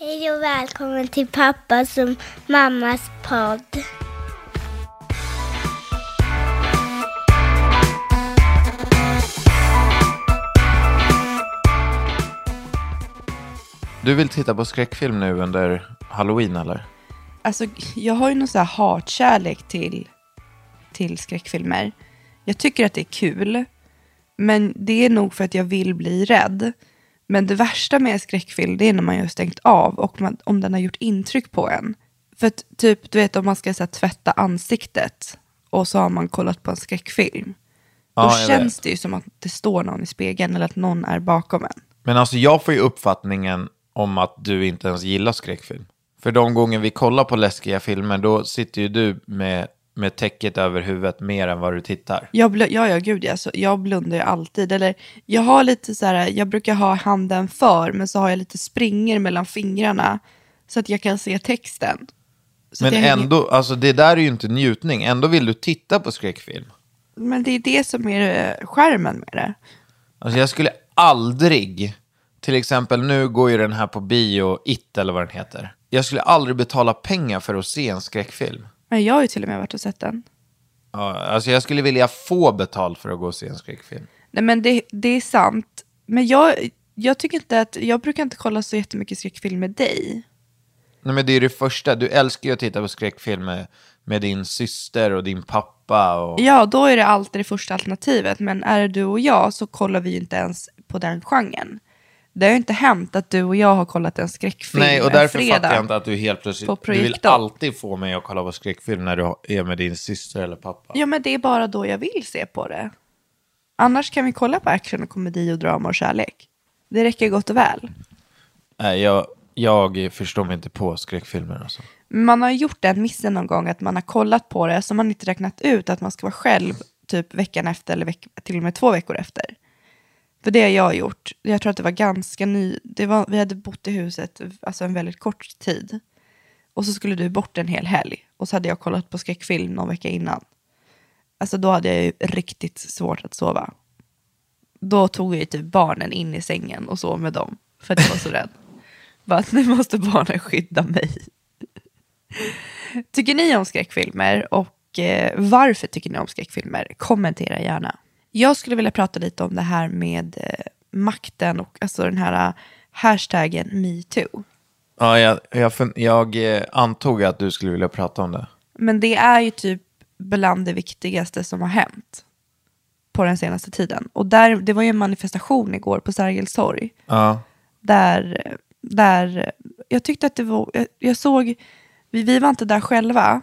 Hej och välkommen till pappas och mammas podd. Du vill titta på skräckfilm nu under halloween eller? Alltså, jag har ju någon sån här hatkärlek till, till skräckfilmer. Jag tycker att det är kul, men det är nog för att jag vill bli rädd. Men det värsta med en skräckfilm, det är när man har stängt av och man, om den har gjort intryck på en. För att typ, du vet om man ska så här, tvätta ansiktet och så har man kollat på en skräckfilm. Då Ja, känns vet. det ju som att det står någon i spegeln eller att någon är bakom en. Men alltså jag får ju uppfattningen om att du inte ens gillar skräckfilm. För de gånger vi kollar på läskiga filmer, då sitter ju du med, med täcket över huvudet mer än vad du tittar. Jag bl- ja, ja, gud ja. Så jag blundar ju alltid. Eller jag har lite så här, jag brukar ha handen för, men så har jag lite springer mellan fingrarna så att jag kan se texten. Så Men jag hänger- ändå, alltså det där är ju inte njutning. Ändå vill du titta på skräckfilm. Men det är det som är eh, skärmen med det. Alltså jag skulle aldrig, till exempel nu går ju den här på bio, It eller vad den heter. Jag skulle aldrig betala pengar för att se en skräckfilm. Men jag har ju till och med varit och sett den. Ja, alltså jag skulle vilja få betalt för att gå och se en skräckfilm. Nej men det, det är sant. Men jag, jag tycker inte att, jag brukar inte kolla så jättemycket skräckfilm med dig. Nej men det är det första, du älskar ju att titta på skräckfilm med, med din syster och din pappa och... Ja, då är det alltid det första alternativet. Men är det du och jag så kollar vi ju inte ens på den genren. Det har ju inte hänt att du och jag har kollat en skräckfilm Nej, och därför fredag. fattar jag inte att du helt plötsligt... Du vill alltid få mig att kolla på skräckfilm när du är med din syster eller pappa. Ja, men det är bara då jag vill se på det. Annars kan vi kolla på action och komedi och drama och kärlek. Det räcker gott och väl. Nej, jag, jag förstår mig inte på skräckfilmer alltså. Man har gjort den missen någon gång att man har kollat på det så man inte räknat ut att man ska vara själv typ veckan efter eller veck- till och med två veckor efter. För det har jag gjort. Jag tror att det var ganska ny. Det var, vi hade bott i huset alltså en väldigt kort tid. Och så skulle du bort en hel helg. Och så hade jag kollat på skräckfilm någon vecka innan. Alltså då hade jag ju riktigt svårt att sova. Då tog jag ju typ barnen in i sängen och sov med dem. För att jag var så rädd. Bara att nu måste barnen skydda mig. Tycker ni om skräckfilmer och eh, varför tycker ni om skräckfilmer? Kommentera gärna. Jag skulle vilja prata lite om det här med eh, makten och alltså den här eh, hashtaggen metoo. Ja, jag, jag, jag eh, antog att du skulle vilja prata om det. Men det är ju typ bland det viktigaste som har hänt på den senaste tiden. Och där, det var ju en manifestation igår på Sergels torg. Ja. Där, där jag tyckte att det var, jag, jag såg, vi, vi var inte där själva,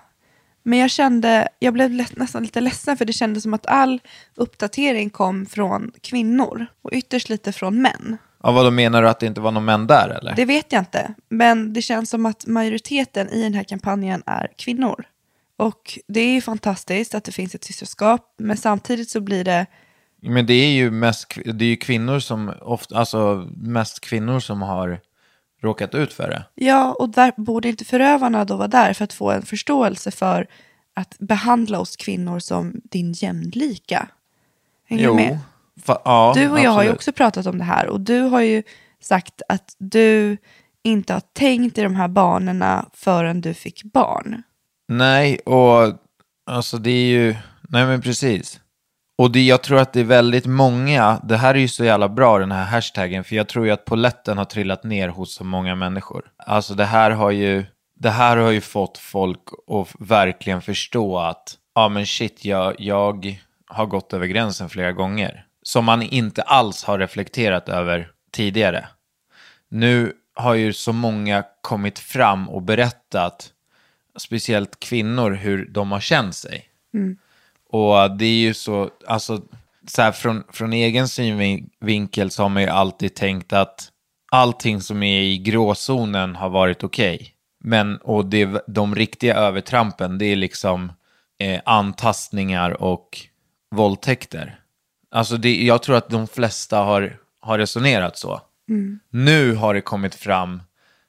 men jag kände, jag blev nästan lite ledsen för det kändes som att all uppdatering kom från kvinnor och ytterst lite från män. Ja, vad då menar du att det inte var någon män där eller? Det vet jag inte, men det känns som att majoriteten i den här kampanjen är kvinnor. Och det är ju fantastiskt att det finns ett systerskap, men samtidigt så blir det Men det är ju mest det är ju kvinnor som ofta, alltså mest kvinnor som har råkat ut för det. Ja, och där borde inte förövarna då vara där för att få en förståelse för att behandla oss kvinnor som din jämlika? Hänger du med? Fa- ja, Du och jag har ju också pratat om det här och du har ju sagt att du inte har tänkt i de här banorna förrän du fick barn. Nej, och alltså det är ju, nej men precis. Och det, jag tror att det är väldigt många, det här är ju så jävla bra den här hashtaggen, för jag tror ju att poletten har trillat ner hos så många människor. Alltså det här har ju, det här har ju fått folk att verkligen förstå att, ja men shit, jag, jag har gått över gränsen flera gånger. Som man inte alls har reflekterat över tidigare. Nu har ju så många kommit fram och berättat speciellt kvinnor, hur de har känt sig. Mm. Och det är ju så, alltså, så här, från, från egen synvinkel så har man ju alltid tänkt att allting som är i gråzonen har varit okej. Men, och det, de riktiga övertrampen, det är liksom eh, antastningar och våldtäkter. Alltså det, jag tror att de flesta har, har resonerat så. Nu har det kommit fram,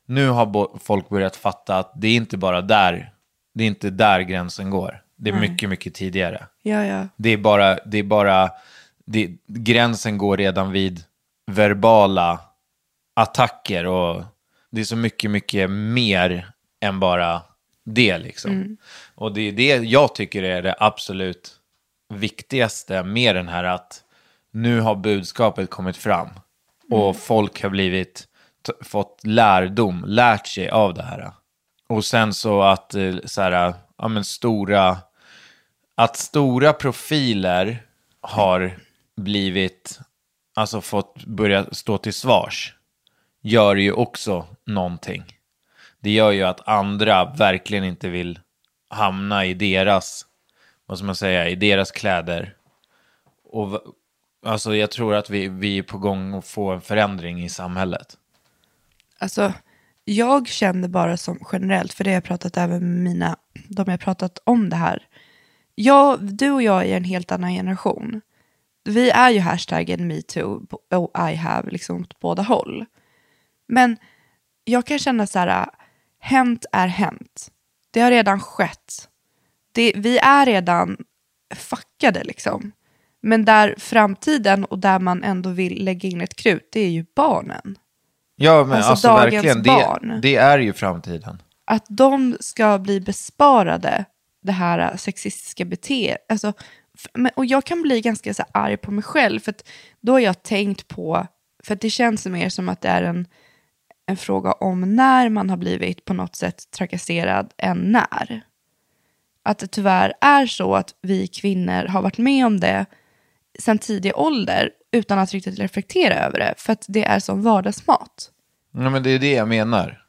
nu har folk börjat fatta att det är inte bara där, det är inte där gränsen går. Det är mycket, mycket tidigare. Ja, ja. Det är bara, det är bara, det, gränsen går redan vid verbala attacker och det är så mycket, mycket mer än bara det liksom. Och det är det jag tycker är det absolut viktigaste med den här att nu har budskapet kommit fram och folk har blivit, fått lärdom, lärt sig av det här. Och sen så att eh, så här, ja men stora, att stora profiler har blivit, alltså fått börja stå till svars, gör ju också någonting. Det gör ju att andra verkligen inte vill hamna i deras, vad ska man säga, i deras kläder. Och alltså jag tror att vi, vi är på gång att få en förändring i samhället. Alltså, jag känner bara som generellt, för det har jag pratat även med mina, de jag pratat om det här. Jag, du och jag är en helt annan generation. Vi är ju hashtaggen metoo och I have liksom åt båda håll. Men jag kan känna så här, hänt är hänt. Det har redan skett. Det, vi är redan fuckade liksom. Men där framtiden och där man ändå vill lägga in ett krut, det är ju barnen. Ja, men Alltså, alltså, verkligen, det, det är ju framtiden. att de ska bli besparade det här sexistiska beteendet. Alltså, och jag kan bli ganska så arg på mig själv, för då har jag tänkt på, för det känns mer som att det är en, en fråga om när man har blivit på något sätt trakasserad än när. Att det tyvärr är så att vi kvinnor har varit med om det sedan tidig ålder utan att riktigt reflektera över det, för att det är som vardagsmat. Ja, men det är det jag menar.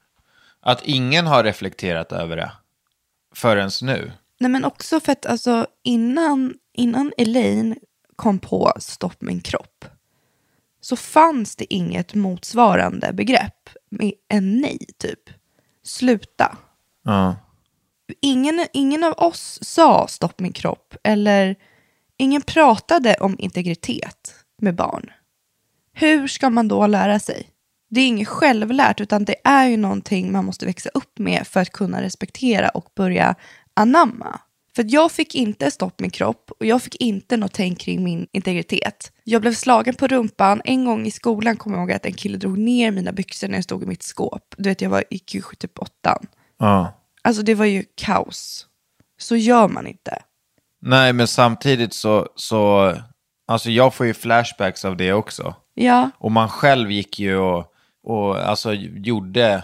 Att ingen har reflekterat över det förrän nu. Nej men också för att alltså, innan, innan Elaine kom på stopp min kropp så fanns det inget motsvarande begrepp med en nej typ. Sluta. Ja. Ingen, ingen av oss sa stopp min kropp eller ingen pratade om integritet med barn. Hur ska man då lära sig? Det är inget självlärt utan det är ju någonting man måste växa upp med för att kunna respektera och börja anamma. För jag fick inte stopp min kropp och jag fick inte något tänk kring min integritet. Jag blev slagen på rumpan. En gång i skolan kommer jag ihåg att en kille drog ner mina byxor när jag stod i mitt skåp. Du vet, jag var i Q typ åttan. ja. Alltså det var ju kaos. Så gör man inte. Nej, men samtidigt så, så, alltså jag får ju flashbacks av det också. Ja, Och man själv gick ju och, och alltså gjorde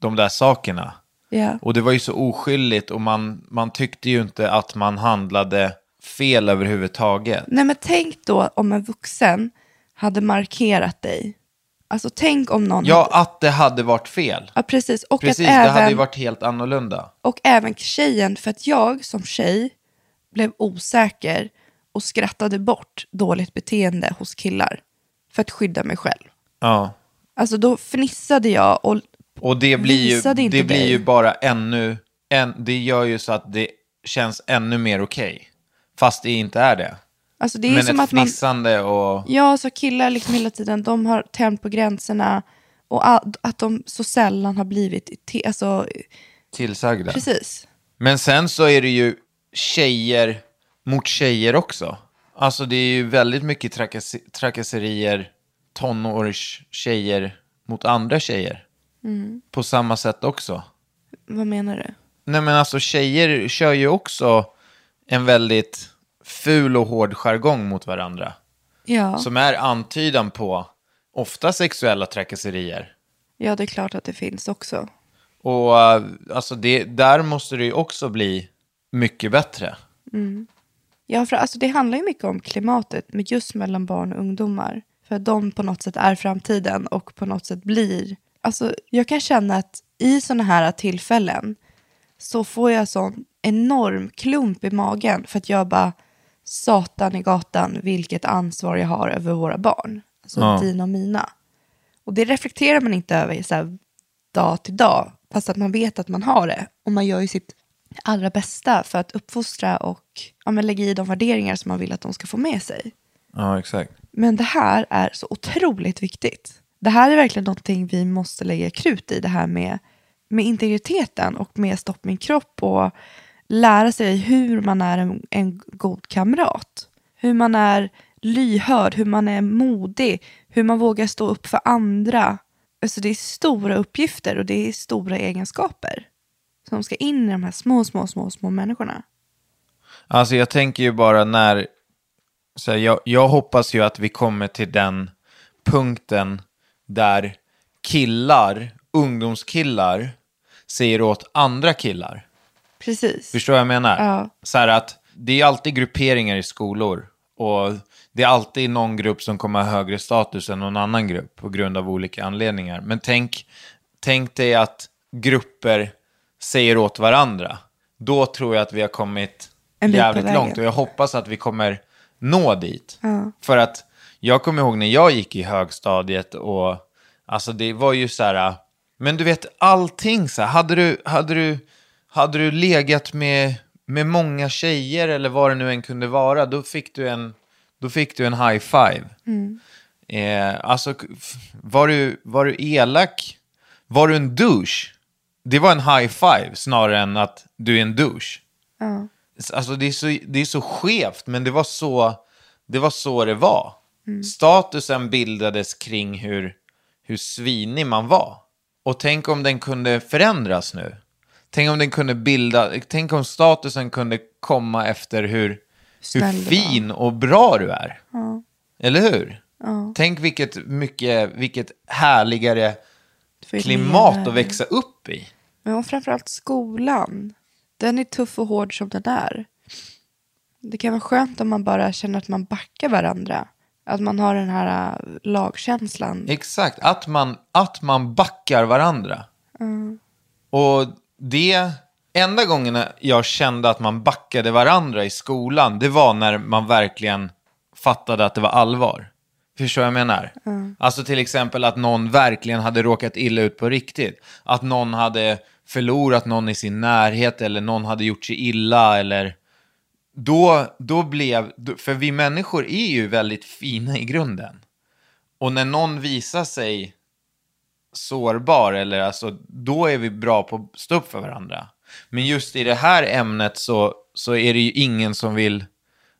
de där sakerna. ja. Och det var ju så oskyldigt och man, man tyckte ju inte att man handlade fel överhuvudtaget. Nej men tänk då om en vuxen hade markerat dig. Alltså tänk om någon... Ja, hade... att det hade varit fel. ja precis. Och Precis, att det även... hade ju varit helt annorlunda. Och även tjejen, för att jag som tjej blev osäker och skrattade bort dåligt beteende hos killar för att skydda mig själv. Ja. Alltså då fnissade jag och Och det blir ju, Visade inte det blir dig. ju bara ännu, en, det gör ju så att det känns ännu mer okej. Fast det inte är det. alltså det är Men som ett att man... fnissande och... Ja, så killar liksom hela tiden, de har tänt på gränserna och att de så sällan har blivit, te- alltså Tillsagda. precis. Men sen så är det ju tjejer mot tjejer också. Alltså det är ju väldigt mycket trakass- trakasserier, tonårstjejer mot andra tjejer. På samma sätt också. Vad menar du? Nej men alltså tjejer kör ju också en väldigt ful och hård jargong mot varandra. Ja, Som är antydan på ofta sexuella trakasserier. ja, det är klart att det finns också. Och eh, alltså det, där måste det ju också bli mycket bättre. Ja, för alltså det handlar ju mycket om klimatet, men just mellan barn och ungdomar. För att de på något sätt är framtiden och på något sätt blir... Alltså jag kan känna att i sådana här tillfällen så får jag sån enorm klump i magen för att jag bara, satan i gatan, vilket ansvar jag har över våra barn. Alltså Ja. dina och mina. Och det reflekterar man inte över så här, dag till dag, fast att man vet att man har det. Och man gör ju sitt allra bästa för att uppfostra och ja, men lägga i de värderingar som man vill att de ska få med sig. Ja, exakt. Men det här är så otroligt viktigt. Det här är verkligen någonting vi måste lägga krut i, det här med, med integriteten och med stopp min kropp och lära sig hur man är en, en god kamrat. Hur man är lyhörd, hur man är modig, hur man vågar stå upp för andra. Alltså det är stora uppgifter och det är stora egenskaper som ska in i de här små, små, små, små människorna. Alltså jag tänker ju bara när... Så här, jag, jag hoppas ju att vi kommer till den punkten där killar, ungdomskillar, säger åt andra killar. Precis. Förstår vad jag menar? Ja. Så här att det är alltid grupperingar i skolor. Och det är alltid någon grupp som kommer ha högre status än någon annan grupp på grund av olika anledningar. Men tänk, tänk dig att grupper säger åt varandra. Då tror jag att vi har kommit En jävligt långt. Och jag hoppas att vi kommer nå dit. För att jag kommer ihåg när jag gick i högstadiet och alltså det var ju så här, men du vet allting så här, hade du, hade du, hade du legat med, med många tjejer eller vad det nu än kunde vara, då fick du en, då fick du en high five. Eh, alltså, var du, var du elak? Var du en douche? Det var en high five snarare än att du är en douche. Ja. Alltså det är, så, det är så skevt, men det var så det var. Så det var. Statusen bildades kring hur, hur svinig man var. Och tänk om den kunde förändras nu. Tänk om den kunde bilda, tänk om statusen kunde komma efter hur, hur du var. fin och bra du är. Eller hur? Tänk vilket, mycket, vilket härligare klimat att växa upp i. Men och framförallt skolan. Den är tuff och hård som den är. Det kan vara skönt om man bara känner att man backar varandra. Att man har den här äh, lagkänslan. Exakt, att man, att man backar varandra. Och det, enda gången jag kände att man backade varandra i skolan, det var när man verkligen fattade att det var allvar. Förstår vad jag menar? Alltså till exempel att någon verkligen hade råkat illa ut på riktigt. Att någon hade förlorat någon i sin närhet eller någon hade gjort sig illa eller... Då, då blev... För vi människor är ju väldigt fina i grunden. Och när någon visar sig sårbar, eller alltså, då är vi bra på att stå upp för varandra. Men just i det här ämnet så, så är det ju ingen som vill,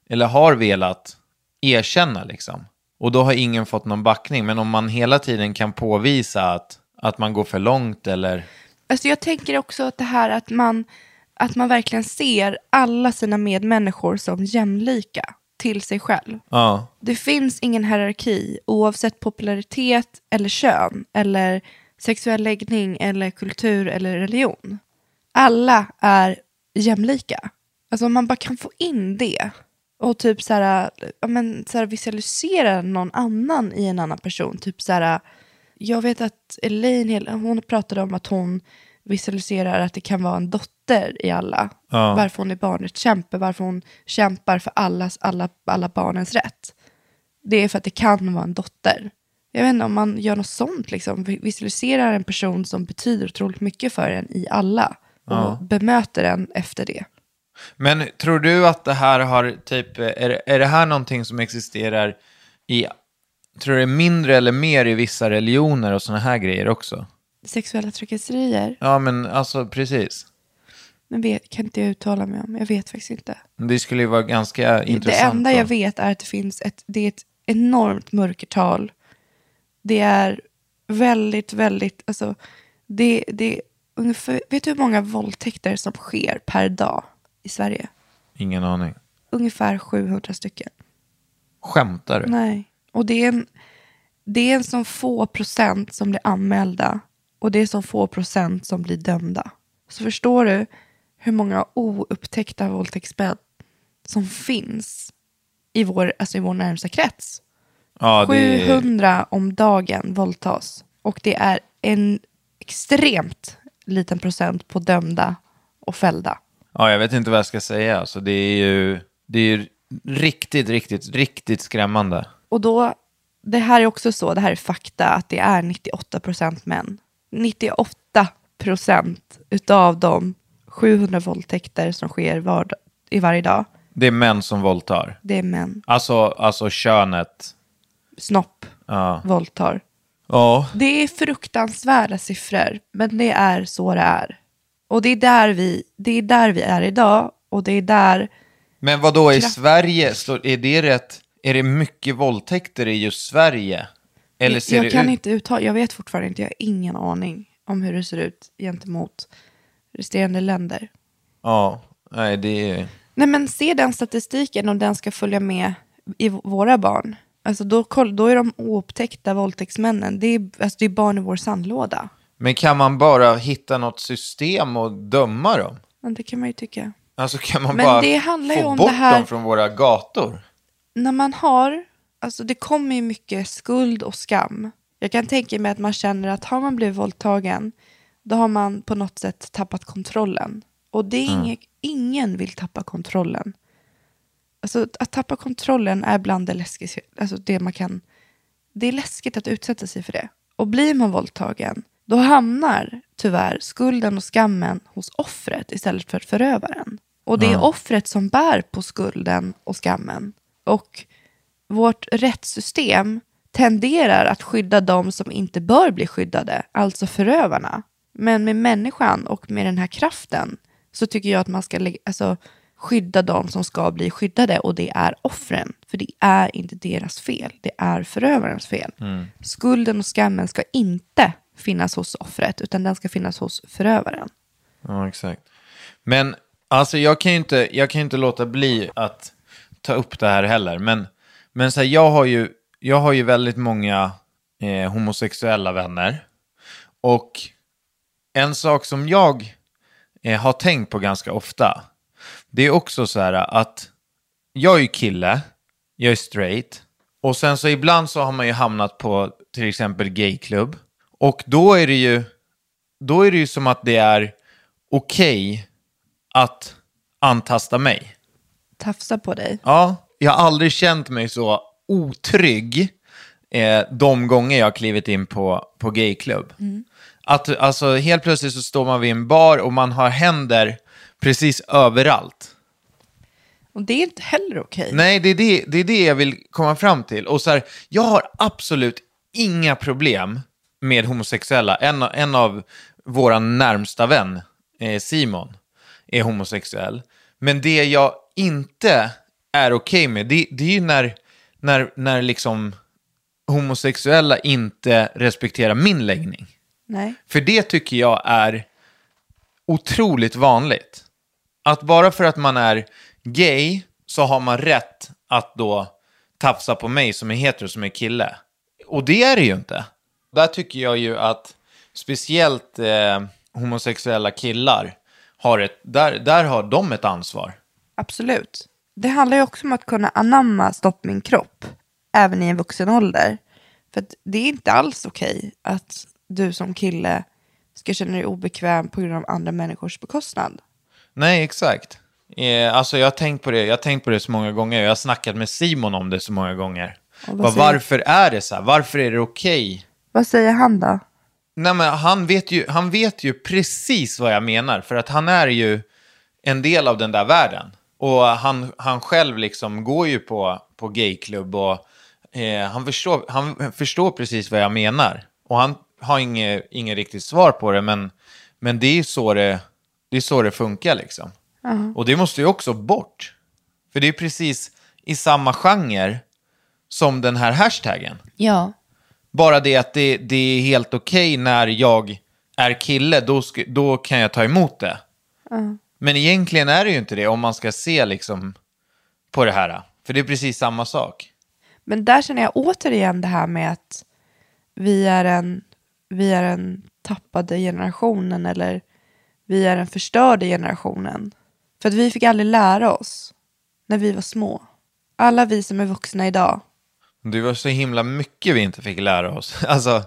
eller har velat, erkänna liksom. Och då har ingen fått någon backning. Men om man hela tiden kan påvisa att, att man går för långt eller... Alltså jag tänker också att det här att man, att man verkligen ser alla sina medmänniskor som jämlika till sig själv. Ja, Det finns ingen hierarki oavsett popularitet eller kön eller sexuell läggning eller kultur eller religion. Alla är jämlika. Alltså om man bara kan få in det och typ så här, men, så här visualisera någon annan i en annan person. Typ så här, jag vet att Elaine, hon pratade om att hon visualiserar att det kan vara en dotter i alla. Ja. Varför hon är barnrättskämpe, varför hon kämpar för allas, alla, alla barnens rätt. Det är för att det kan vara en dotter. jag vet inte om man gör något sånt, liksom. visualiserar en person som betyder otroligt mycket för en i alla och Ja. bemöter den efter det. Men tror du att det här har, typ, är, är det här någonting som existerar i, tror du det är mindre eller mer i vissa religioner och sådana här grejer också? Sexuella trakasserier, Ja, men alltså precis. men vet, kan inte jag uttala mig om. Jag vet faktiskt inte. Det skulle ju vara ganska Det intressant. enda då. jag vet är att det finns ett, det är ett enormt mörkertal. Det är väldigt, väldigt, alltså, det, det är ungefär, vet du hur många våldtäkter som sker per dag i Sverige? Ingen aning. Ungefär 700 stycken. Skämtar du? Nej. Och det är en, det är en sån få procent som blir anmälda och det är så få procent som blir dömda. Så förstår du hur många oupptäckta våldtäktsmän som finns i vår, alltså i vår närmsta krets? Ja, det är, 700 om dagen våldtas. Och det är en extremt liten procent på dömda och fällda. ja, jag vet inte vad jag ska säga. Alltså, det är ju det är ju riktigt, riktigt, riktigt skrämmande. Och då, det här är också så, det här är fakta, att det är 98 procent män. 98 procent utav de 700 våldtäkter som sker var, i varje dag, Det är män som våldtar. det är män. Alltså, alltså könet. Snopp Ja. våldtar. Ja. Det är fruktansvärda siffror, men det är så det är. Och det är där vi, det är där vi är idag och det är där, Men vad då i Sverige, är det rätt? Är det mycket våldtäkter i just Sverige? Eller ser jag det kan ut? inte uttala, jag vet fortfarande inte, jag har ingen aning om hur det ser ut gentemot resterande länder. Ja, nej det är... Nej men se den statistiken om den ska följa med i våra barn. Alltså då, då är de oupptäckta våldtäktsmännen, det är, alltså det är barn i vår sandlåda. Men kan man bara hitta något system och döma dem? Men det kan man ju tycka. Alltså kan man Men bara få bort här- dem från våra gator? När man har, alltså det kommer ju mycket skuld och skam. Jag kan tänka mig att man känner att har man blivit våldtagen, då har man på något sätt tappat kontrollen. Och det är inget, ingen vill tappa kontrollen. Alltså att tappa kontrollen är bland det läskigaste, alltså det man kan, det är läskigt att utsätta sig för det. Och blir man våldtagen, då hamnar tyvärr skulden och skammen hos offret istället för förövaren. Och det är offret som bär på skulden och skammen. Och vårt rättssystem tenderar att skydda de som inte bör bli skyddade, alltså förövarna. Men med människan och med den här kraften så tycker jag att man ska alltså, skydda de som ska bli skyddade och det är offren. För det är inte deras fel, det är förövarens fel. Skulden och skammen ska inte finnas hos offret utan den ska finnas hos förövaren. Ja, exakt. Men alltså jag kan ju inte, jag kan inte låta bli att ta upp det här heller. Men, men så här, jag, har ju, jag har ju väldigt många eh, homosexuella vänner. Och en sak som jag eh, har tänkt på ganska ofta, det är också så här att jag är ju kille, jag är straight. Och sen så ibland så har man ju hamnat på till exempel gayklubb. Och då är det ju, då är det ju som att det är okej att antasta mig. Tafsa på dig. Ja, jag har aldrig känt mig så otrygg eh, de gånger jag har klivit in på, på gayklubb. Att alltså helt plötsligt så står man vid en bar och man har händer precis överallt. Och det är inte heller okej. Nej, det är det, det är det jag vill komma fram till. Och så här, jag har absolut inga problem med homosexuella. En, en av våra närmsta vän, eh, Simon, är homosexuell. Men det jag inte är okej med, det, det är ju när, när, när liksom homosexuella inte respekterar min läggning. Nej. För det tycker jag är otroligt vanligt. Att bara för att man är gay så har man rätt att då tafsa på mig som är hetero, som är kille. Och det är det ju inte. Där tycker jag ju att speciellt eh, homosexuella killar har ett, där, där har de ett ansvar. Absolut. Det handlar ju också om att kunna anamma stopp min kropp, även i en vuxen ålder. För det är inte alls okej att du som kille ska känna dig obekväm på grund av andra människors bekostnad. Nej, exakt. Eh, alltså jag har tänkt på det, jag har tänkt på det så många gånger. Jag har snackat med Simon om det så många gånger. Bara, varför är det så här? Varför är det okej? Vad säger han då? Nej, men han, vet ju, han vet ju precis vad jag menar, för att han är ju en del av den där världen. Och han, han själv liksom går ju på, på gayklubb och eh, han, förstår, han förstår precis vad jag menar. Och han har inget, inget riktigt svar på det, men, men det är så det, det, är så det funkar liksom. Och det måste ju också bort. För det är precis i samma genre som den här hashtaggen. Ja. Bara det att det, det är helt okej när jag är kille, då, då kan jag ta emot det. Men egentligen är det ju inte det om man ska se liksom på det här. För det är precis samma sak. Men där känner jag återigen det här med att vi är en, vi är en tappade generationen eller vi är den förstörda generationen. För att vi fick aldrig lära oss när vi var små. Alla vi som är vuxna idag. Det var så himla mycket vi inte fick lära oss. Alltså,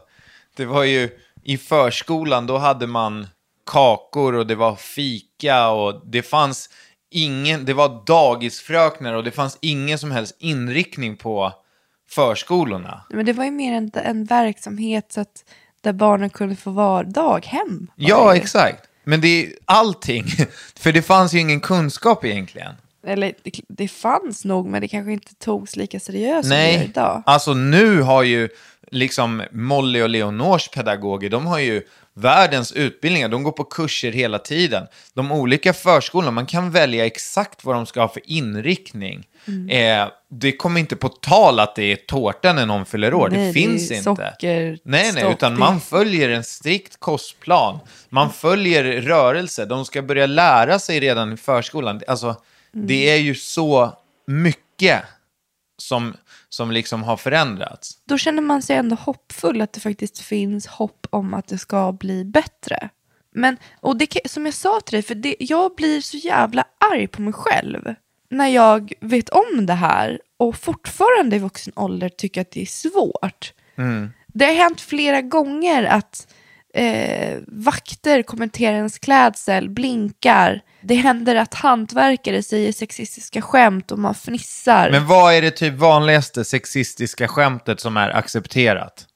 det var ju i förskolan, då hade man kakor och det var fika och det fanns ingen, det var dagisfröknar och det fanns ingen som helst inriktning på förskolorna. Men det var ju mer en, en verksamhet så att där barnen kunde få vara daghem. Ja, det exakt. Men det är allting. För det fanns ju ingen kunskap egentligen. Eller det, fanns nog men det kanske inte togs lika seriöst som det Nej, idag. alltså nu har ju liksom Molly och Leonors pedagoger, de har ju världens utbildningar, de går på kurser hela tiden. De olika förskolorna, man kan välja exakt vad de ska ha för inriktning. Mm. Eh, det kommer inte på tal att det är tårta när någon fyller år, Nej, det det finns inte. socker, nej, nej, utan det- man följer en strikt kostplan. Man följer rörelse, de ska börja lära sig redan i förskolan. Alltså, Mm. det är ju så mycket som, som liksom har förändrats. Då känner man sig ändå hoppfull att det faktiskt finns hopp om att det ska bli bättre. Men, och det, som jag sa till dig, för det, jag blir så jävla arg på mig själv när jag vet om det här och fortfarande i vuxen ålder tycker att det är svårt. Det har hänt flera gånger att eh, vakter kommenterar ens klädsel, blinkar. Det händer att hantverkare säger sexistiska skämt och man fnissar. Men vad är det typ vanligaste sexistiska skämtet som är accepterat?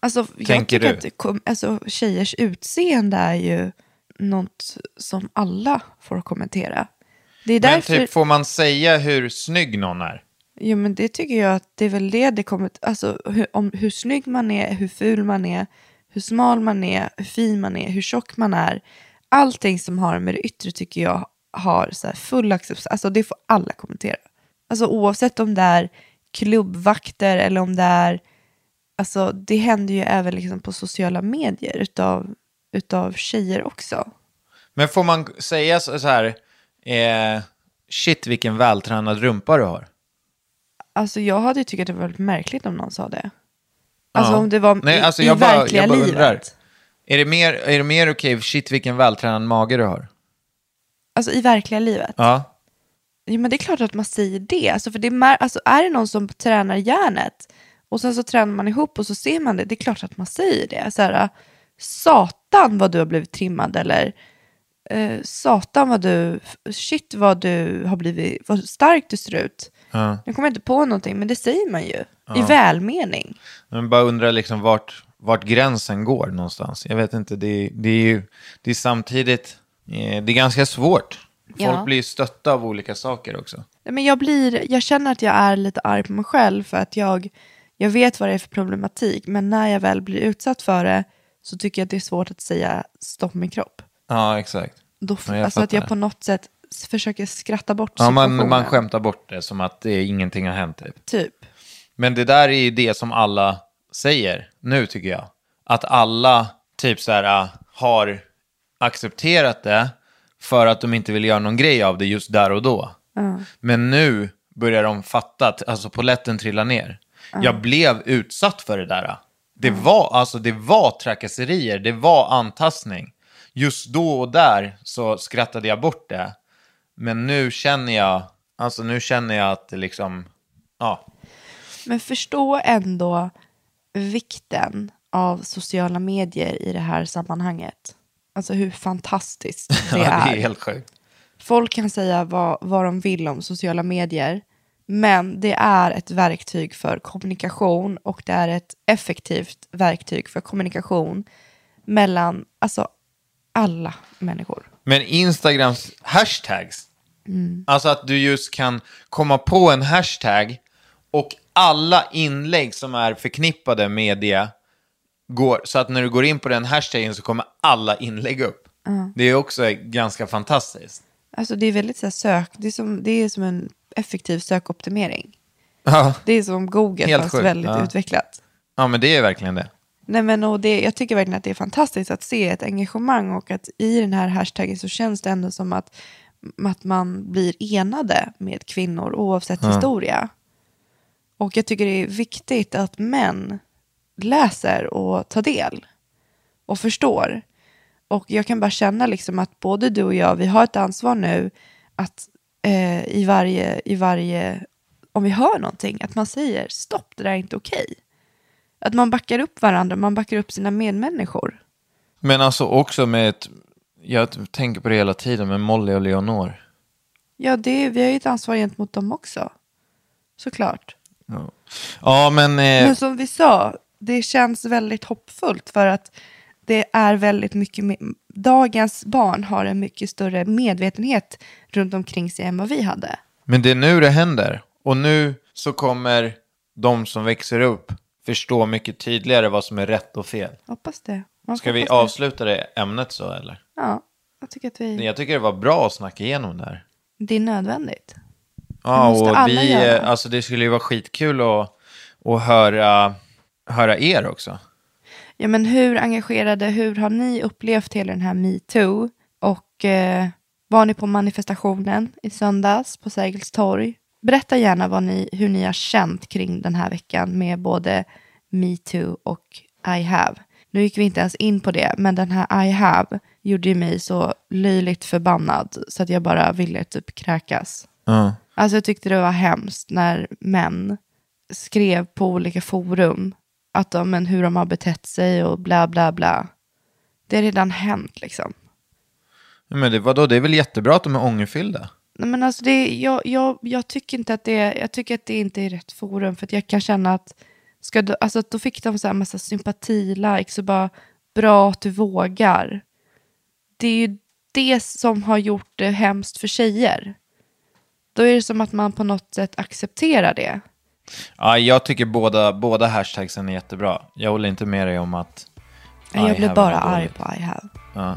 Alltså, jag Tänker tycker du? att det kom, alltså, tjejers utseende är ju något som alla får kommentera. Det är Men därför, typ, får man säga hur snygg någon är? jo, men det tycker jag att det är väl det det kommer, alltså hur, om, hur snygg man är, hur ful man är, hur smal man är, hur fin man är, hur tjock man är. Allting som har med det yttre tycker jag har så full acceptans, alltså det får alla kommentera. Alltså oavsett om det är klubbvakter eller om det är Alltså det händer ju även liksom på sociala medier utav, utav tjejer också. Men får man säga så så här, eh, shit vilken vältränad rumpa du har? Alltså jag hade ju tyckt att det var väldigt märkligt om någon sa det. Alltså Ja. om det var Nej, i, alltså i jag bara- verkliga jag bara livet. undrar. Är det mer, är det mer okej, shit vilken vältränad mage du har? Alltså i verkliga livet. Ja. Jo, men det är klart att man säger det. Alltså, för det är, alltså, är det någon som tränar hjärnet och sen så tränar man ihop och så ser man det, det är klart att man säger det. Så här, satan vad du har blivit trimmad eller eh, satan vad du, shit vad du har blivit, vad stark du ser ut. Ja. Jag kommer inte på någonting, men det säger man ju. I välmening. Men bara undrar liksom vart, vart gränsen går någonstans. Jag vet inte, det, det är ju det är samtidigt, eh, det är ganska svårt. Folk Ja. blir stötta av olika saker också. Men jag, blir, jag känner att jag är lite arg på mig själv för att jag, jag vet vad det är för problematik. Men när jag väl blir utsatt för det så tycker jag att det är svårt att säga stopp min kropp. Ja, exakt. Då, alltså att jag på något sätt försöker skratta bort Ja, man, man skämtar bort det som att det, ingenting har hänt. Typ. Typ. Men det där är ju det som alla säger nu tycker jag. Att alla typ så här äh, har accepterat det för att de inte vill göra någon grej av det just där och då. Men nu börjar de fatta att alltså poletten trillar ner. Jag blev utsatt för det där. Det var, alltså, det var trakasserier, det var antastning. Just då och där så skrattade jag bort det. Men nu känner jag, alltså nu känner jag att det liksom, ja. Men förstå ändå vikten av sociala medier i det här sammanhanget. Alltså hur fantastiskt det Ja, det är helt sjukt. Folk kan säga vad, vad de vill om sociala medier. Men det är ett verktyg för kommunikation och det är ett effektivt verktyg för kommunikation mellan alltså, alla människor. Men Instagrams hashtags, alltså att du just kan komma på en hashtag och alla inlägg som är förknippade med det går, så att när du går in på den hashtaggen så kommer alla inlägg upp. Det är också ganska fantastiskt. Alltså det är väldigt så här, sök, det är, som, det är som en effektiv sökoptimering. Ja, Det är som Google Helt fast sjukt, väldigt ja. utvecklat. ja men det är verkligen det. Nej, men, och det, jag tycker verkligen att det är fantastiskt att se ett engagemang och att i den här hashtaggen så känns det ändå som att, att man blir enade med kvinnor oavsett historia. Och jag tycker det är viktigt att män läser och tar del och förstår. Och jag kan bara känna liksom att både du och jag, vi har ett ansvar nu att eh, i, varje, i varje, om vi hör någonting, att man säger stopp, det där är inte okej. Att man backar upp varandra, man backar upp sina medmänniskor. Men alltså också med ett, jag tänker på det hela tiden med Molly och Leonor. Ja, det, vi har ju ett ansvar gentemot dem också. Såklart. Ja men, eh, Men som vi sa, det känns väldigt hoppfullt för att det är väldigt mycket, dagens barn har en mycket större medvetenhet runt omkring sig än vad vi hade. men det är nu det händer. Och nu så kommer de som växer upp förstå mycket tydligare vad som är rätt och fel. Hoppas det. Man Ska vi hoppas det. avsluta det ämnet så eller? Ja, jag tycker att vi, Jag tycker det var bra att snacka igenom det här. det är nödvändigt. Ja, och vi, göra. alltså det skulle ju vara skitkul att, att höra, höra er också. Ja, men hur engagerade, hur har ni upplevt hela den här metoo? Och eh, var ni på manifestationen i söndags på Sergels torg? Berätta gärna ni, hur ni har känt kring den här veckan med både metoo och I have. Nu gick vi inte ens in på det, men den här I have gjorde ju mig så löjligt förbannad så att jag bara ville typ kräkas. Ja. Alltså jag tyckte det var hemskt när män skrev på olika forum att de, men hur de har betett sig och bla bla bla. Det har redan hänt liksom. Men det, vadå, det är väl jättebra att de är ångerfyllda? Men alltså det, jag, jag, jag tycker inte att det, jag tycker att det inte är rätt forum för att jag kan känna att ska du, alltså då fick de så här massa sympati-likes och bara bra att du vågar. Det är ju det som har gjort det hemskt för tjejer. Då är det som att man på något sätt accepterar det. Ja, jag tycker båda, båda hashtagsen är jättebra. Jag håller inte med dig om att... Jag I blir bara arg på I have. Ja.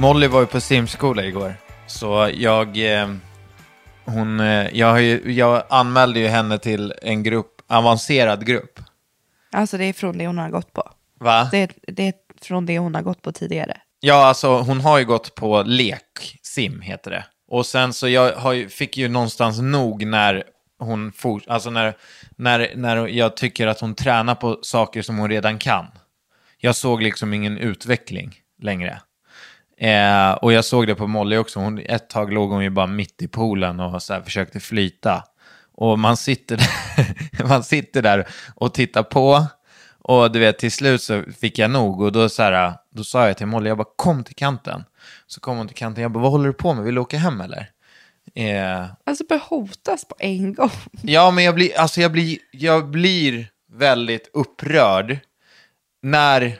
Molly var ju på simskola igår. Så jag, eh, hon, eh, jag, har ju, jag anmälde ju henne till en grupp, avancerad grupp. Alltså det är från det hon har gått på. Va? Det är, det är från det hon har gått på tidigare. Ja, alltså hon har ju gått på lek, sim heter det. Och sen så jag ju- fick ju någonstans nog när hon for, alltså när, när, när jag tycker att hon tränar på saker som hon redan kan. Jag såg liksom ingen utveckling längre. Eh, och jag såg det på Molly också. Hon, ett tag låg hon ju bara mitt i poolen och så försökte flyta. Och man sitter, där, man sitter där och tittar på. Och du vet, till slut så fick jag nog. Och då, så här, då sa jag till Molly, jag bara kom till kanten. Så kom hon till kanten. Jag bara, vad håller du på med? Vill du åka hem eller? Eh, Alltså börja hotas på en gång. Ja, men jag blir, alltså jag blir, jag blir väldigt upprörd när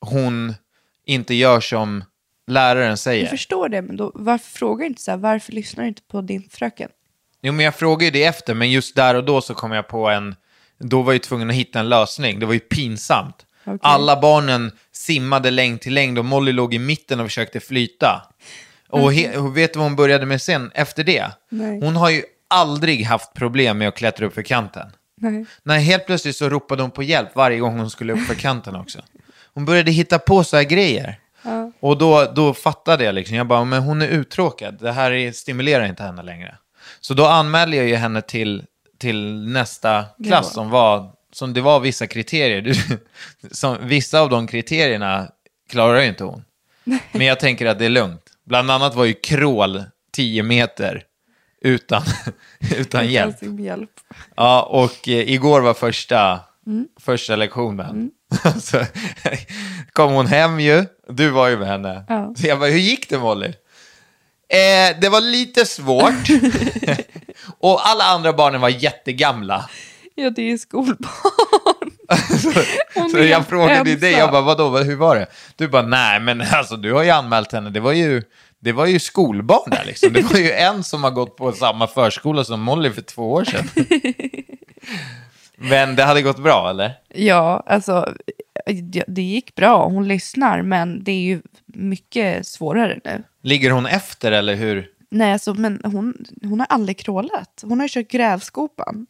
hon inte gör som läraren säger. Jag förstår det, men då, varför frågar du inte så här, varför lyssnar du inte på din fröken? Jo, men jag frågade ju det efter, men just där och då så kom jag på en... Då var jag ju tvungen att hitta en lösning. Det var ju pinsamt. Okej. Alla barnen simmade längd till längd och Molly låg i mitten och försökte flyta. Och, he- och vet du vad hon började med sen efter det? Nej. Hon har ju aldrig haft problem med att klättra upp för kanten. Nej. Nej, helt plötsligt så ropade hon på hjälp varje gång hon skulle upp för kanten också. Hon började hitta på så här grejer. Ja. Och då, då fattade jag liksom, jag bara, men hon är uttråkad, det här är, stimulerar inte henne längre. Så då anmälde jag ju henne till, till nästa klass Ja. som var, som det var vissa kriterier. Som, vissa av de kriterierna klarar ju inte hon. Men jag tänker att det är lugnt. Bland annat var ju crawl 10 meter utan, utan hjälp. Hjälp. Ja, och eh, igår var första, Mm. första lektionen. Så kom hon hem ju, du var ju med henne. Ja. Så jag bara, hur gick det Molly? Eh, det var lite svårt. och alla andra barnen var jättegamla. Ja, det är skolbarn. Så är jag frågade ju dig, jag bara, vadå, vad- hur var det? Du bara, nej men alltså du har ju anmält henne, det var ju, det var ju skolbarn där liksom. Det var ju en som har gått på samma förskola som Molly för två år sedan. men det hade gått bra eller? Ja, alltså det- gick bra. Hon lyssnar, men det är ju mycket svårare nu. Ligger hon efter eller hur? Nej, alltså, men hon, hon har aldrig krålat. Hon har ju kört grävskopan.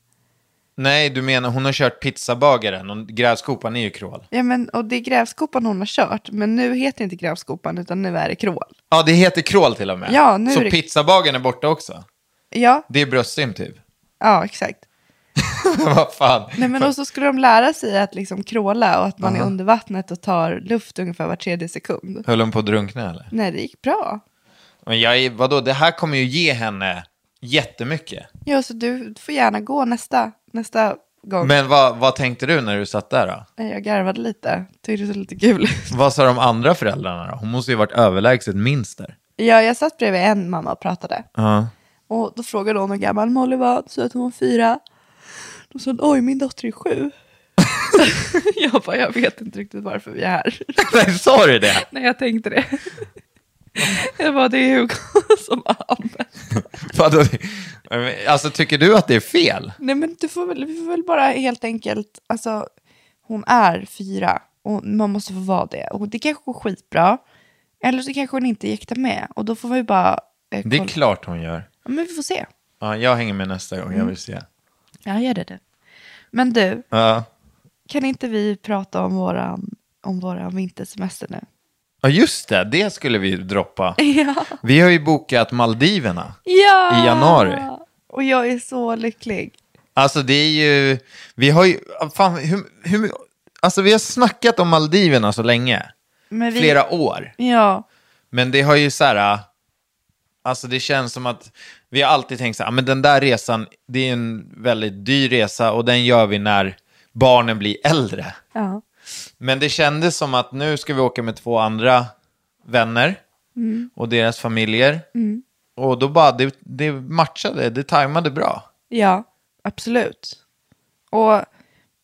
Nej, du menar hon har kört pizzabagaren och grävskopan är ju crawl. Ja, men, och det är grävskopan hon har kört, men nu heter det inte grävskopan, utan nu är det krål. Ja, det heter crawl till och med. Ja, nu Så är det- pizzabagaren är borta också? Ja, Det är bröstsim typ. ja exakt. Vad fan. Nej, men och så skulle de lära sig att liksom kråla och att man är under vattnet och tar luft ungefär var tredje sekund. Höll hon på att drunkna eller? Nej, det gick bra. Men jag är, vadå, det här kommer ju ge henne jättemycket. Ja, så du får gärna gå nästa, nästa gång. Men vad, vad tänkte du när du satt där då? Nej, Jag garvade lite, tyckte det såg lite kul. Vad sa de andra föräldrarna då? Hon måste ju varit överlägset minst där. Ja, jag satt bredvid en mamma och pratade. Ja. Och då frågade hon hur gammal Molly var, så att hon var fyra. Då sa oj min dotter är sju. jag bara, jag vet inte riktigt varför vi är här. Nej, sa du det? Nej, jag tänkte det. jag bara, det är Hugo som har. Vadå? Alltså, tycker du att det är fel? Nej, men du får väl, vi får väl bara helt enkelt, alltså hon är fyra och man måste få vara det. Och det kanske går skitbra. Eller så kanske hon inte det med. Och då får vi bara... Eh, Det är klart hon gör. Ja, men vi får se. Ja, jag hänger med nästa gång, jag vill se. Ja, gör det du. Men du, Ja. kan inte vi prata om våran, om våran vintersemester nu? Ja, just det. Det skulle vi droppa. Ja. Vi har ju bokat Maldiverna ja! i januari. Och jag är så lycklig. Alltså det är ju, vi har ju, fan, hur, hur, alltså vi har snackat om Maldiverna så länge. Men vi, Flera år. Ja, Men det har ju så här, alltså det känns som att vi har alltid tänkt så här, "Ah, men den där resan, det är en väldigt dyr resa och den gör vi när barnen blir äldre. ja. Men det kändes som att nu ska vi åka med två andra vänner och deras familjer. Och då bara, det, det matchade, det tajmade bra. Ja, absolut. Och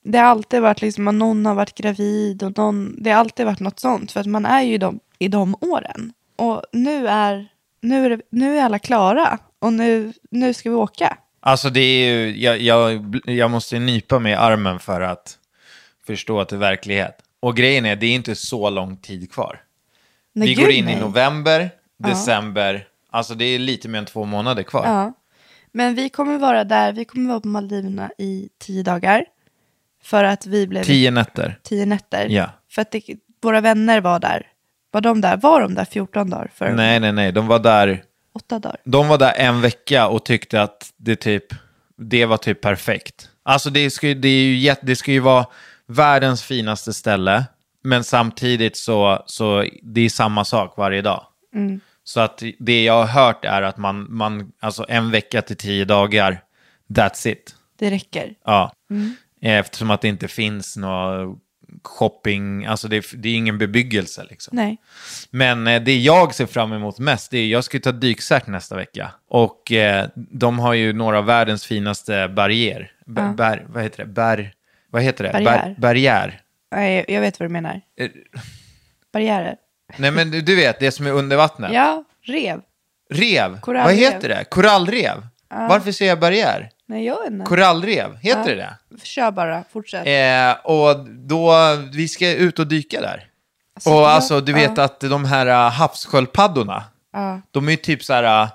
det har alltid varit liksom att någon har varit gravid och någon, det har alltid varit något sånt. För att man är ju i de, i de åren. Och nu är, nu är, det, nu är alla klara och nu, nu ska vi åka. Alltså det är ju, jag, jag, jag måste nypa mig i armen för att förstå att det är verklighet. Och grejen är, det är inte så lång tid kvar. Nej, vi går in nej. i november, december, alltså det är lite mer än två månader kvar. Ja. Men vi kommer vara där, vi kommer vara på Maldiverna i tio dagar. För att vi blev... Tio nätter. Tio nätter. Ja. För att det, våra vänner var där. Var de där? Var de där 14 dagar? För Nej, nej, nej, de var där Åtta dagar. De var där en vecka och tyckte att det, typ, det var typ perfekt. Alltså det ska, ju- det, är ju, jätte- det ska ju vara världens finaste ställe, men samtidigt så, så det är samma sak varje dag. Mm. Så att det jag har hört är att man, man alltså en vecka till tio dagar, that's it. Det räcker. Ja. Mm. Eftersom att det inte finns någon shopping, alltså det, är- det är ingen bebyggelse liksom. Nej. Men eh, det jag ser fram emot mest, det är jag ska ta dykcert nästa vecka. Och eh, de har ju några av världens finaste barriär. B- Ja. bär, vad heter det? Bär, vad heter det? Barriär. Bär, barriär. Nej, jag vet vad du menar. Eh, Barriärer. Nej men du, du vet, det som är under vattnet. Ja, rev. Rev. Korallrev. Vad heter det? Korallrev. Varför säger jag barriär? Nej, jag vet inte. Korallrev, heter det det? Kör bara, fortsätt. Eh, och då, vi ska ut och dyka där. Alltså, och jag- alltså, du vet ja. att de här uh, havssköldpaddorna, Ja. de är ju typ så här... uh,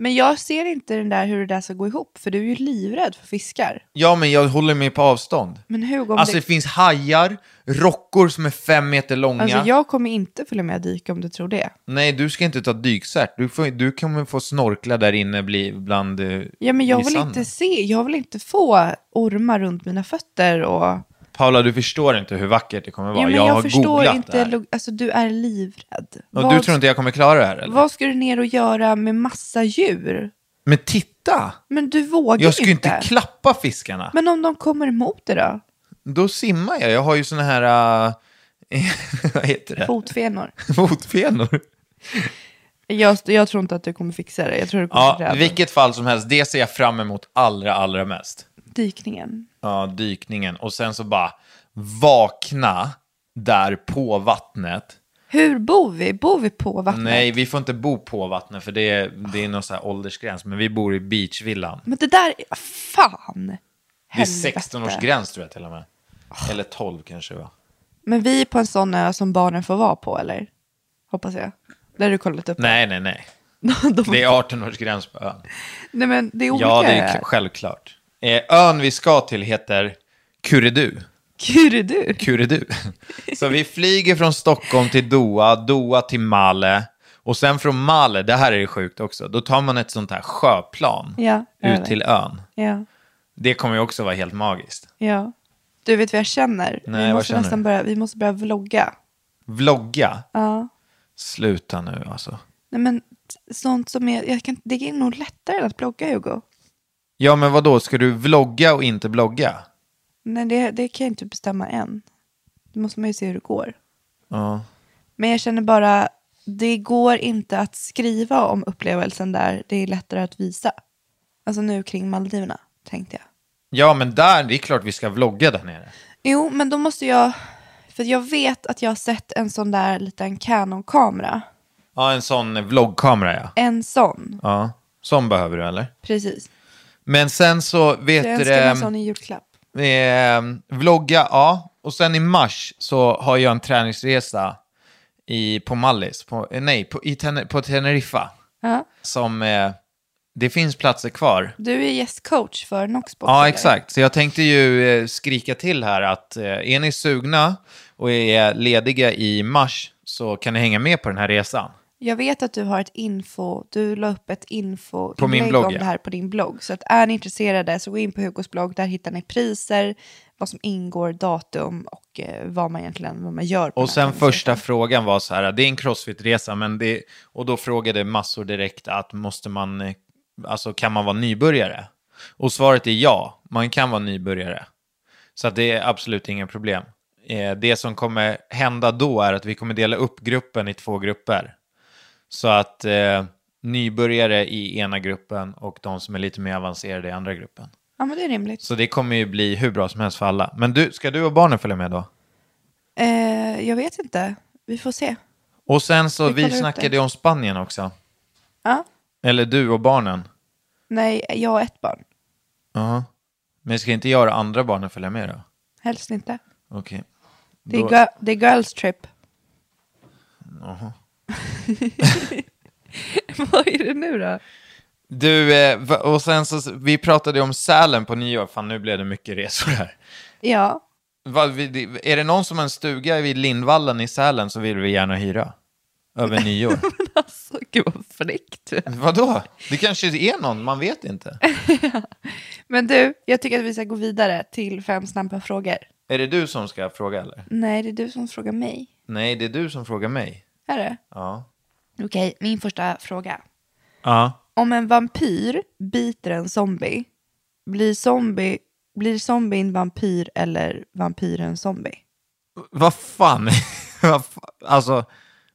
Men jag ser inte den där hur det där ska gå ihop, för du är ju livrädd för fiskar. ja men jag håller mig på avstånd. Men Hugo, om Alltså det det... finns hajar, rockor som är fem meter långa. Alltså jag kommer inte följa med och dyka om du tror det. Nej, du ska inte ta dykcert. Du, får, du kommer få snorkla där inne bli bland eh, Ja, men jag i vill sanden. inte se, jag vill inte få ormar runt mina fötter och... Paula, du förstår inte hur vackert det kommer vara. Ja, men jag, jag, har förstår googlat inte, det här. alltså du är livrädd. Och vad, du tror inte jag kommer klara det här eller? vad ska du ner och göra med massa djur? Men titta! Men du vågar Jag ska ju inte. inte klappa fiskarna. Men om de kommer emot dig då? Då simmar jag. Jag har ju såna här... Uh, vad heter det? Fotfenor. Fotfenor. Jag, jag tror inte att du kommer fixa det. Jag tror du kommer Ja, vilket fall som helst, det ser jag fram emot allra, allra mest. Dykningen. Ja, dykningen. Och sen så bara vakna där på vattnet. Hur bor vi? Bor vi på vattnet? Nej, vi får inte bo på vattnet för det är, det är någon så här åldersgräns. Men vi bor i beachvillan. Men det där, fan! Det är Helvete. 16-årsgräns tror jag till och med. Eller 12 kanske va? Men vi är på en sån ö som barnen får vara på, eller? Hoppas jag. Det har du kollat upp. Nej, nej, nej. De- Det är 18-årsgräns på ön. Nej men det är olika Ja, det är självklart. Eh, ön vi ska till heter Kuredu. Kuredu? Kuredu. Så vi flyger från Stockholm till Doha, Doha till Male. Och sen från Male, det här är sjukt också, då tar man ett sånt här sjöplan Ja, ut till ön. Ja, Det kommer ju också vara helt magiskt. ja. Du vet vad jag känner? Nej, vi måste nästan du? börja, vi måste börja vlogga. Vlogga? Ja. Sluta nu alltså. Nej men sånt som är, jag kan, det är nog lättare än att blogga Hugo. Ja, men vad då? ska du vlogga och inte blogga? Nej det, det kan jag inte bestämma än. Det måste man ju se hur det går. Ja. Men jag känner bara, det går inte att skriva om upplevelsen där. Det är lättare att visa. Alltså nu kring Maldiverna, tänkte jag. Ja, men där, det är klart vi ska vlogga där nere. Jo, men då måste jag... För jag vet att jag har sett en sån där liten Canon-kamera. Ja, en sån vloggkamera ja. En sån, Ja, sån behöver du eller? precis. Men sen så vet jag du det, sån i julklapp. eh, vlogga, ja. Och sen i mars så har jag en träningsresa i, på Mallis, på, eh, nej, på, i Tener, på Teneriffa. Ja. Som, eh, det finns platser kvar. Du är gästcoach för Noxbox. Ja, eller? exakt. Så jag tänkte ju eh, skrika till här att eh, är ni sugna och är lediga i mars så kan ni hänga med på den här resan. Jag vet att du har ett info, du la upp ett info På min blogg, om ja. det här på din blogg. Så att är ni intresserade så gå in på Hugos blogg, där hittar ni priser, vad som ingår, datum och eh, vad man egentligen vad man gör. På Och sen första frågan var så här, det är en crossfit-resa, men det, och då frågade massor direkt att måste man, eh, alltså kan man vara nybörjare? Och svaret är ja, man kan vara nybörjare. Så att det är absolut inga problem. Eh, Det som kommer hända då är att vi kommer dela upp gruppen i två grupper. Så att eh, nybörjare i ena gruppen och de som är lite mer avancerade i andra gruppen. Ja, men det är rimligt. Så det kommer ju bli hur bra som helst för alla. Men du, ska du och barnen följa med då? Eh, jag vet inte, vi får se. Och sen så, Vi vi snackade det. ju om Spanien också. Ja. Eller du och barnen. Nej, jag har ett barn. Ja. Men ska inte jag och andra barnen följa med då? Helst inte. Okej. Det är, Då- det är girls trip. Jaha. Vad är det nu då? Du, eh, och sen så, vi pratade om Sälen på nyår. Fan, nu blev det mycket resor här. Ja, Va, är det någon som har en stuga vid Lindvallen i Sälen så vill vi gärna hyra. Över nyår. alltså, gud vad fräckt. Vadå? Det kanske är någon, man vet inte. Men du, jag tycker att vi ska gå vidare till fem snabba frågor. Är det du som ska fråga eller? Nej, det är du som frågar mig. Nej, det är du som frågar mig. Är det? Ja. Okej, min första fråga. Ja. Om en vampyr biter en zombie, blir, zombie, blir zombien vampyr eller vampyren zombie? Vad fan? Vad fan? alltså,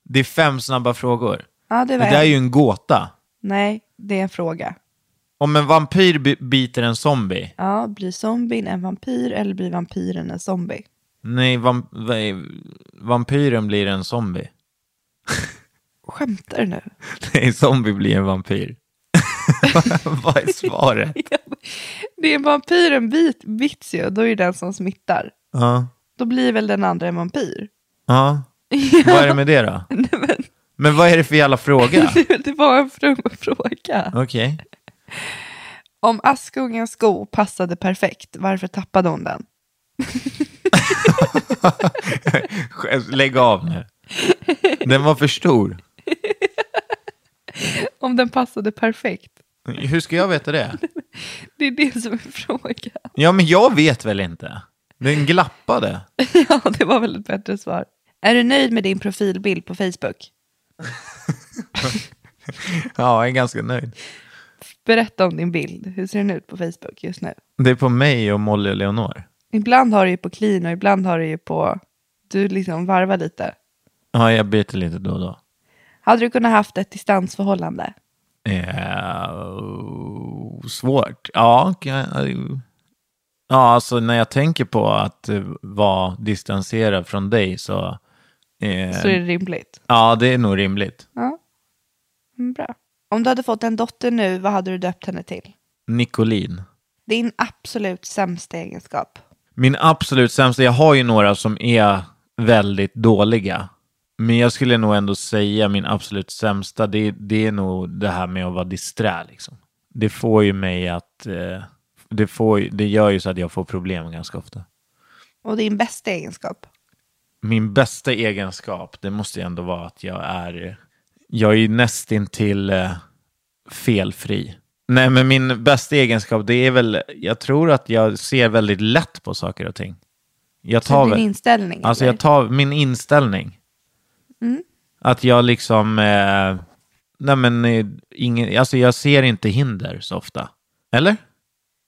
det är fem snabba frågor. Ja, det Det var där är ju en gåta. Nej, det är en fråga. Om en vampyr bi- biter en zombie. Ja, blir zombien en vampyr eller blir vampyren en zombie? Nej, vam- vad är- vampyren blir en zombie. Skämtar du nu? Nej, zombie blir en vampyr. vad är svaret? Det är en vampyr en bit, bits ju, då är det den som smittar. Ja. Då blir väl den andra en vampyr? Ja. Vad är det med det då? Men vad är det för jävla fråga? det var en fr- fråga. Okej. Om Askungens sko passade perfekt, varför tappade hon den? Lägg av nu. Den var för stor. Om den passade perfekt. Hur ska jag veta det? Det är det som är frågan. Ja, men jag vet väl inte. Den glappade. Ja, det var väl ett bättre svar. Är du nöjd med din profilbild på Facebook? Ja, jag är ganska nöjd. Berätta om din bild. Hur ser den ut på Facebook just nu? Det är på mig och Molly och Leonor. Ibland har du ju på clean och ibland har du ju på... Du liksom varvar lite. Ja, jag byter lite då och då. Hade du kunnat haft ett distansförhållande? Eh, svårt. Ja, ja, alltså när jag tänker på att eh, vara distanserad från dig så... eh, Så är det rimligt. Ja, det är nog rimligt. Ja. Mm, bra. Om du hade fått en dotter nu, vad hade du döpt henne till? Nicolin. Din absolut sämsta egenskap. Min absolut sämsta, jag har ju några som är väldigt dåliga. Men jag skulle nog ändå säga min absolut sämsta, det, det är nog det här med att vara disträ. Liksom. Det får ju mig att... Eh, det, får, det gör ju så att jag får problem ganska ofta. Och din bästa egenskap? Min bästa egenskap, det måste ju ändå vara att jag är... Jag är ju nästintill eh, felfri. Nej, men min bästa egenskap, det är väl... Jag tror att jag ser väldigt lätt på saker och ting. Jag Så din inställning? Alltså eller? jag tar min inställning. Mm. Att jag liksom... Eh, nej men, eh, ingen, alltså jag ser inte hinder så ofta. Eller?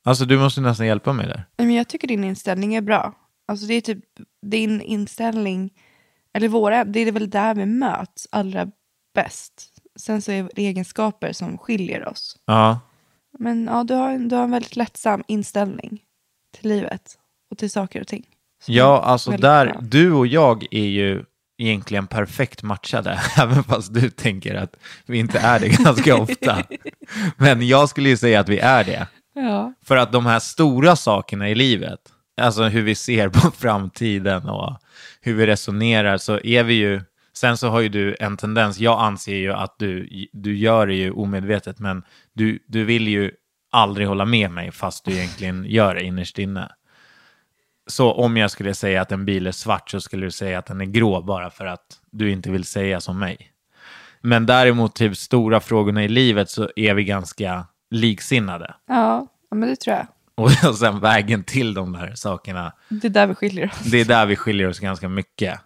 Alltså du måste nästan hjälpa mig där. Men jag tycker din inställning är bra. Alltså det är typ din inställning, eller våra, det är väl där vi möts allra bäst. Sen så är det egenskaper som skiljer oss. Ja. Men ja, du har, du har en väldigt lättsam inställning till livet och till saker och ting. Så Ja, alltså där, bra. du och jag är ju egentligen perfekt matchade, även fast du tänker att vi inte är det ganska ofta. Men jag skulle ju säga att vi är det. Ja. För att de här stora sakerna i livet, alltså hur vi ser på framtiden och hur vi resonerar, så är vi ju... Sen så har ju du en tendens, jag anser ju att du, du gör det ju omedvetet, men du, du vill ju aldrig hålla med mig fast du egentligen gör det innerst inne. Så om jag skulle säga att en bil är svart så skulle du säga att den är grå bara för att du inte vill säga som mig. Men däremot typ stora frågorna i livet så är vi ganska liksinnade. Ja, men det tror jag. Och sen vägen till de där sakerna, Det är där vi skiljer oss. det är där vi skiljer oss ganska mycket.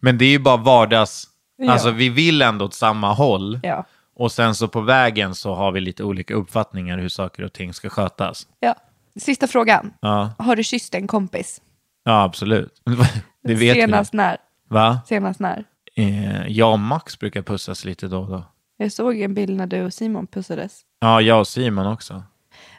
Men det är ju bara vardags... Ja. Alltså vi vill ändå åt samma håll. Ja. Och sen så på vägen så har vi lite olika uppfattningar hur saker och ting ska skötas. ja. Sista frågan. Ja, Har du kysst en kompis? ja absolut. Det vet Senast vi. när? Va? Senast när? Eh, jag och Max brukar pussas lite då och då. Jag såg en bild när du och Simon pussades. Ja, jag och Simon också.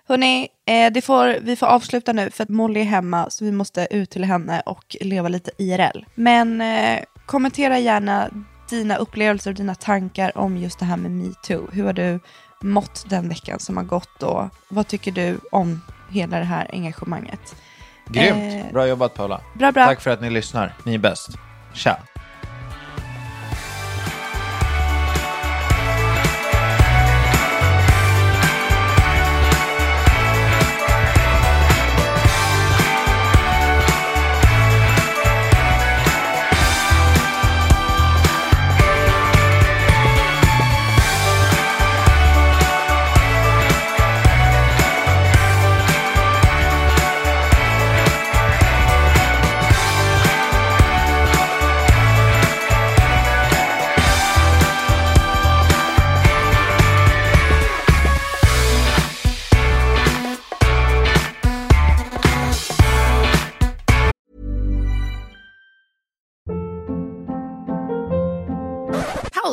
Hörni, eh, det får, vi får avsluta nu för att Molly är hemma så vi måste ut till henne och leva lite IRL. Men eh, kommentera gärna dina upplevelser och dina tankar om just det här med metoo. Hur har du mått den veckan som har gått och vad tycker du om hela det här engagemanget? Grymt. Eh, Bra jobbat Paula. bra, bra. Tack för att ni lyssnar. Ni är bäst. Tja.